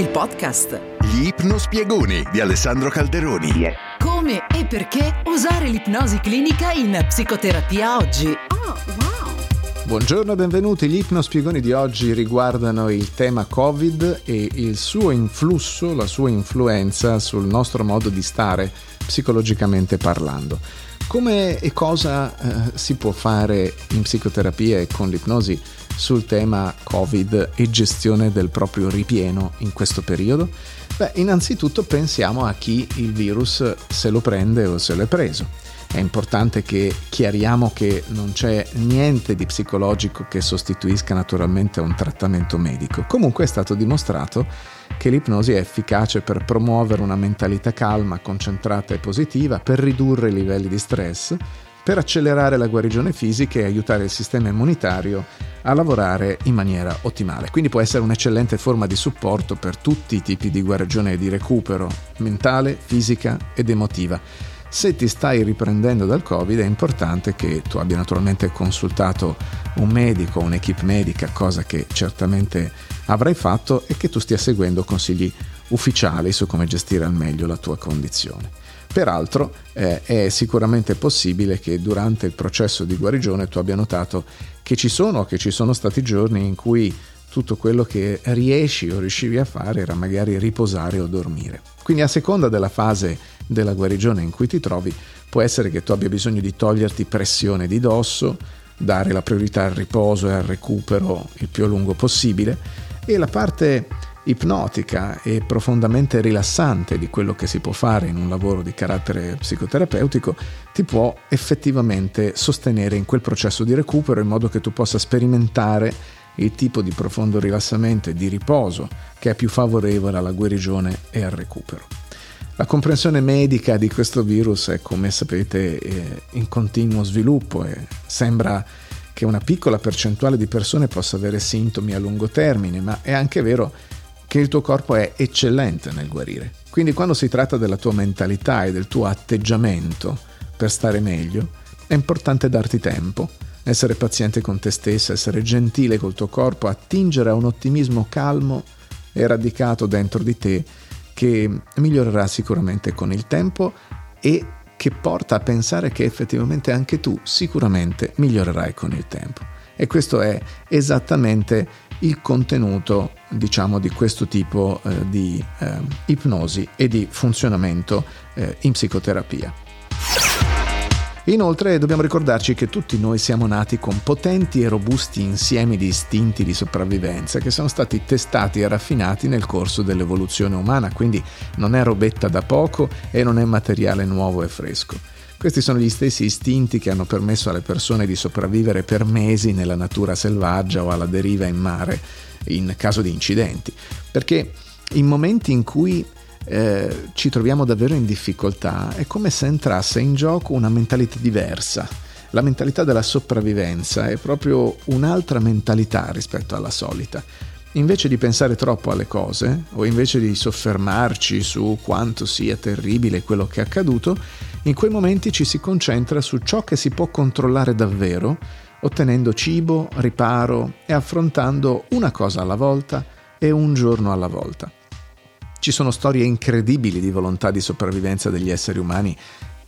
il podcast. Gli ipnospiegoni di Alessandro Calderoni. Come e perché usare l'ipnosi clinica in psicoterapia oggi. Oh, wow! Buongiorno e benvenuti. Gli ipnospiegoni di oggi riguardano il tema Covid e il suo influsso, la sua influenza sul nostro modo di stare psicologicamente parlando. Come e cosa eh, si può fare in psicoterapia e con l'ipnosi sul tema Covid e gestione del proprio ripieno in questo periodo? Beh, innanzitutto pensiamo a chi il virus se lo prende o se l'è preso. È importante che chiariamo che non c'è niente di psicologico che sostituisca naturalmente un trattamento medico. Comunque è stato dimostrato che l'ipnosi è efficace per promuovere una mentalità calma, concentrata e positiva, per ridurre i livelli di stress, per accelerare la guarigione fisica e aiutare il sistema immunitario a lavorare in maniera ottimale. Quindi può essere un'eccellente forma di supporto per tutti i tipi di guarigione e di recupero mentale, fisica ed emotiva. Se ti stai riprendendo dal Covid è importante che tu abbia naturalmente consultato un medico, un'equipe medica, cosa che certamente avrai fatto e che tu stia seguendo consigli ufficiali su come gestire al meglio la tua condizione. Peraltro eh, è sicuramente possibile che durante il processo di guarigione tu abbia notato che ci sono che ci sono stati giorni in cui tutto quello che riesci o riuscivi a fare era magari riposare o dormire. Quindi a seconda della fase della guarigione in cui ti trovi, può essere che tu abbia bisogno di toglierti pressione di dosso, dare la priorità al riposo e al recupero il più a lungo possibile e la parte ipnotica e profondamente rilassante di quello che si può fare in un lavoro di carattere psicoterapeutico ti può effettivamente sostenere in quel processo di recupero in modo che tu possa sperimentare il tipo di profondo rilassamento e di riposo che è più favorevole alla guarigione e al recupero. La comprensione medica di questo virus è, come sapete, in continuo sviluppo e sembra che una piccola percentuale di persone possa avere sintomi a lungo termine, ma è anche vero che il tuo corpo è eccellente nel guarire. Quindi quando si tratta della tua mentalità e del tuo atteggiamento per stare meglio, è importante darti tempo, essere paziente con te stessa, essere gentile col tuo corpo, attingere a un ottimismo calmo e radicato dentro di te che migliorerà sicuramente con il tempo e che porta a pensare che effettivamente anche tu sicuramente migliorerai con il tempo. E questo è esattamente il contenuto, diciamo, di questo tipo eh, di eh, ipnosi e di funzionamento eh, in psicoterapia. Inoltre dobbiamo ricordarci che tutti noi siamo nati con potenti e robusti insiemi di istinti di sopravvivenza che sono stati testati e raffinati nel corso dell'evoluzione umana, quindi non è robetta da poco e non è materiale nuovo e fresco. Questi sono gli stessi istinti che hanno permesso alle persone di sopravvivere per mesi nella natura selvaggia o alla deriva in mare in caso di incidenti, perché in momenti in cui eh, ci troviamo davvero in difficoltà, è come se entrasse in gioco una mentalità diversa. La mentalità della sopravvivenza è proprio un'altra mentalità rispetto alla solita. Invece di pensare troppo alle cose, o invece di soffermarci su quanto sia terribile quello che è accaduto, in quei momenti ci si concentra su ciò che si può controllare davvero, ottenendo cibo, riparo e affrontando una cosa alla volta e un giorno alla volta. Ci sono storie incredibili di volontà di sopravvivenza degli esseri umani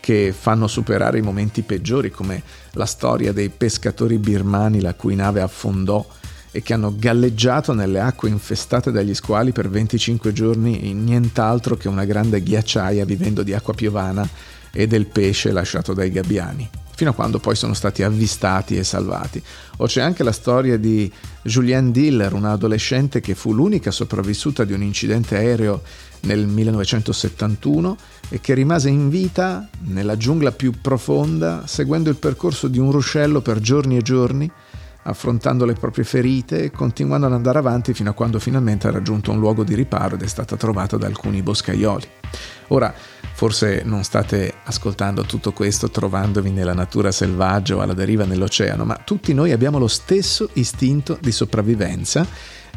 che fanno superare i momenti peggiori, come la storia dei pescatori birmani la cui nave affondò e che hanno galleggiato nelle acque infestate dagli squali per 25 giorni in nient'altro che una grande ghiacciaia vivendo di acqua piovana e del pesce lasciato dai gabbiani fino a quando poi sono stati avvistati e salvati. O c'è anche la storia di Julianne Diller, una adolescente che fu l'unica sopravvissuta di un incidente aereo nel 1971 e che rimase in vita nella giungla più profonda seguendo il percorso di un ruscello per giorni e giorni affrontando le proprie ferite e continuando ad andare avanti fino a quando finalmente ha raggiunto un luogo di riparo ed è stata trovata da alcuni boscaioli. Ora, forse non state ascoltando tutto questo trovandovi nella natura selvaggia o alla deriva nell'oceano, ma tutti noi abbiamo lo stesso istinto di sopravvivenza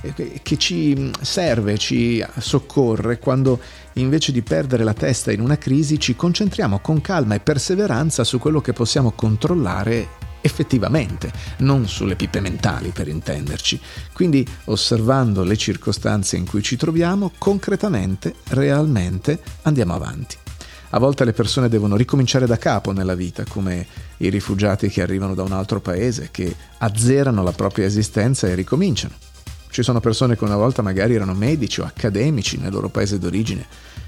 eh, che ci serve, ci soccorre quando invece di perdere la testa in una crisi ci concentriamo con calma e perseveranza su quello che possiamo controllare effettivamente, non sulle pippe mentali per intenderci. Quindi osservando le circostanze in cui ci troviamo, concretamente, realmente andiamo avanti. A volte le persone devono ricominciare da capo nella vita, come i rifugiati che arrivano da un altro paese, che azzerano la propria esistenza e ricominciano. Ci sono persone che una volta magari erano medici o accademici nel loro paese d'origine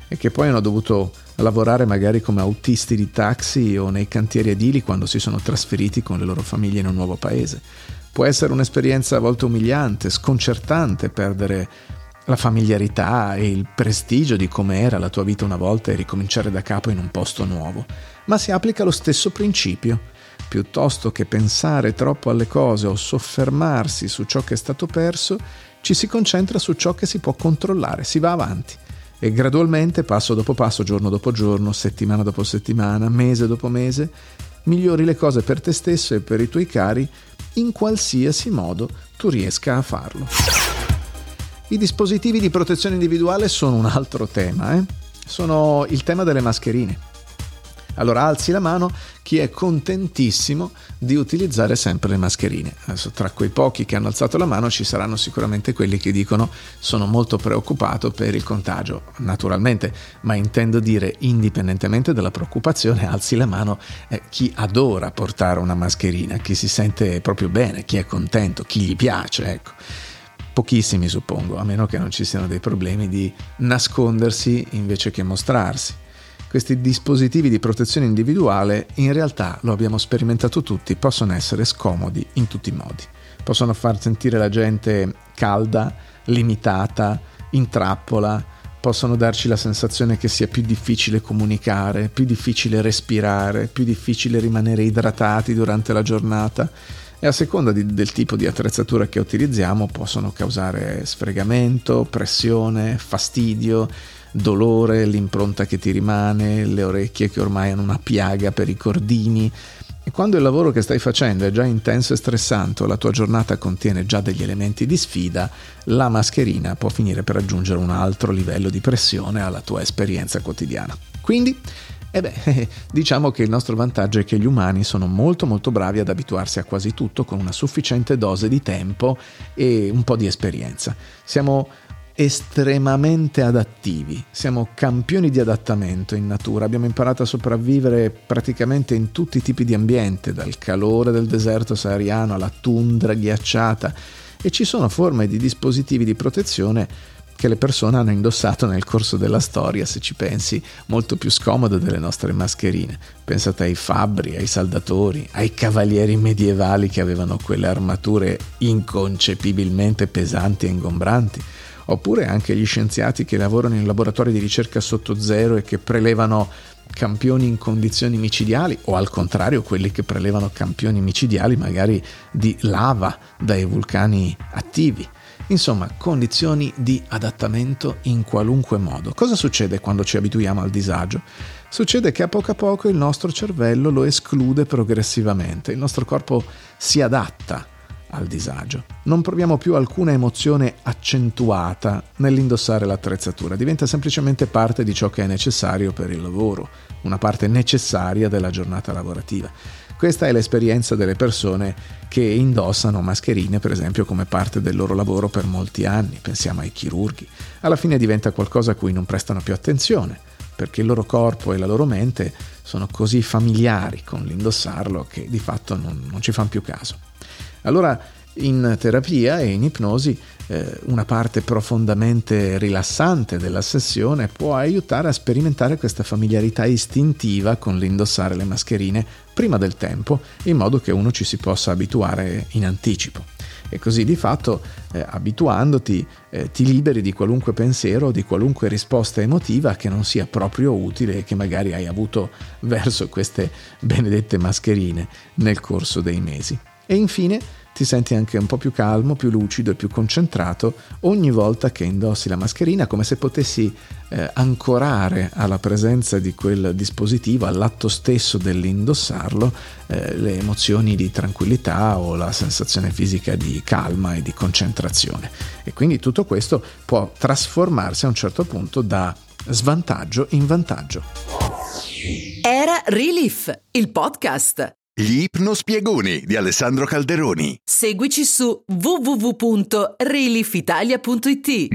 e che poi hanno dovuto lavorare magari come autisti di taxi o nei cantieri edili quando si sono trasferiti con le loro famiglie in un nuovo paese. Può essere un'esperienza a volte umiliante, sconcertante perdere la familiarità e il prestigio di come era la tua vita una volta e ricominciare da capo in un posto nuovo, ma si applica lo stesso principio. Piuttosto che pensare troppo alle cose o soffermarsi su ciò che è stato perso, ci si concentra su ciò che si può controllare, si va avanti e gradualmente, passo dopo passo, giorno dopo giorno, settimana dopo settimana, mese dopo mese, migliori le cose per te stesso e per i tuoi cari in qualsiasi modo tu riesca a farlo. I dispositivi di protezione individuale sono un altro tema, eh? sono il tema delle mascherine. Allora alzi la mano chi è contentissimo di utilizzare sempre le mascherine. Adesso tra quei pochi che hanno alzato la mano ci saranno sicuramente quelli che dicono sono molto preoccupato per il contagio. Naturalmente, ma intendo dire indipendentemente dalla preoccupazione, alzi la mano eh, chi adora portare una mascherina, chi si sente proprio bene, chi è contento, chi gli piace, ecco pochissimi suppongo, a meno che non ci siano dei problemi di nascondersi invece che mostrarsi. Questi dispositivi di protezione individuale in realtà, lo abbiamo sperimentato tutti, possono essere scomodi in tutti i modi. Possono far sentire la gente calda, limitata, in trappola, possono darci la sensazione che sia più difficile comunicare, più difficile respirare, più difficile rimanere idratati durante la giornata e a seconda di, del tipo di attrezzatura che utilizziamo possono causare sfregamento, pressione, fastidio, dolore, l'impronta che ti rimane, le orecchie che ormai hanno una piaga per i cordini. E quando il lavoro che stai facendo è già intenso e stressante la tua giornata contiene già degli elementi di sfida, la mascherina può finire per aggiungere un altro livello di pressione alla tua esperienza quotidiana. Quindi e beh, diciamo che il nostro vantaggio è che gli umani sono molto molto bravi ad abituarsi a quasi tutto con una sufficiente dose di tempo e un po' di esperienza. Siamo estremamente adattivi, siamo campioni di adattamento in natura, abbiamo imparato a sopravvivere praticamente in tutti i tipi di ambiente, dal calore del deserto sahariano alla tundra ghiacciata. E ci sono forme di dispositivi di protezione che le persone hanno indossato nel corso della storia, se ci pensi, molto più scomode delle nostre mascherine. Pensate ai fabbri, ai saldatori, ai cavalieri medievali che avevano quelle armature inconcepibilmente pesanti e ingombranti, oppure anche gli scienziati che lavorano in laboratori di ricerca sotto zero e che prelevano campioni in condizioni micidiali o al contrario quelli che prelevano campioni micidiali magari di lava dai vulcani attivi. Insomma, condizioni di adattamento in qualunque modo. Cosa succede quando ci abituiamo al disagio? Succede che a poco a poco il nostro cervello lo esclude progressivamente, il nostro corpo si adatta al disagio. Non proviamo più alcuna emozione accentuata nell'indossare l'attrezzatura, diventa semplicemente parte di ciò che è necessario per il lavoro, una parte necessaria della giornata lavorativa. Questa è l'esperienza delle persone che indossano mascherine, per esempio, come parte del loro lavoro per molti anni. Pensiamo ai chirurghi. Alla fine diventa qualcosa a cui non prestano più attenzione, perché il loro corpo e la loro mente sono così familiari con l'indossarlo che di fatto non, non ci fanno più caso. Allora in terapia e in ipnosi eh, una parte profondamente rilassante della sessione può aiutare a sperimentare questa familiarità istintiva con l'indossare le mascherine prima del tempo, in modo che uno ci si possa abituare in anticipo. E così di fatto, eh, abituandoti, eh, ti liberi di qualunque pensiero, di qualunque risposta emotiva che non sia proprio utile e che magari hai avuto verso queste benedette mascherine nel corso dei mesi. E infine ti senti anche un po' più calmo, più lucido e più concentrato ogni volta che indossi la mascherina, come se potessi eh, ancorare alla presenza di quel dispositivo, all'atto stesso dell'indossarlo, eh, le emozioni di tranquillità o la sensazione fisica di calma e di concentrazione. E quindi tutto questo può trasformarsi a un certo punto da svantaggio in vantaggio. Era Relief, il podcast. Gli ipnospiegoni di Alessandro Calderoni. Seguici su www.reliefitalia.it.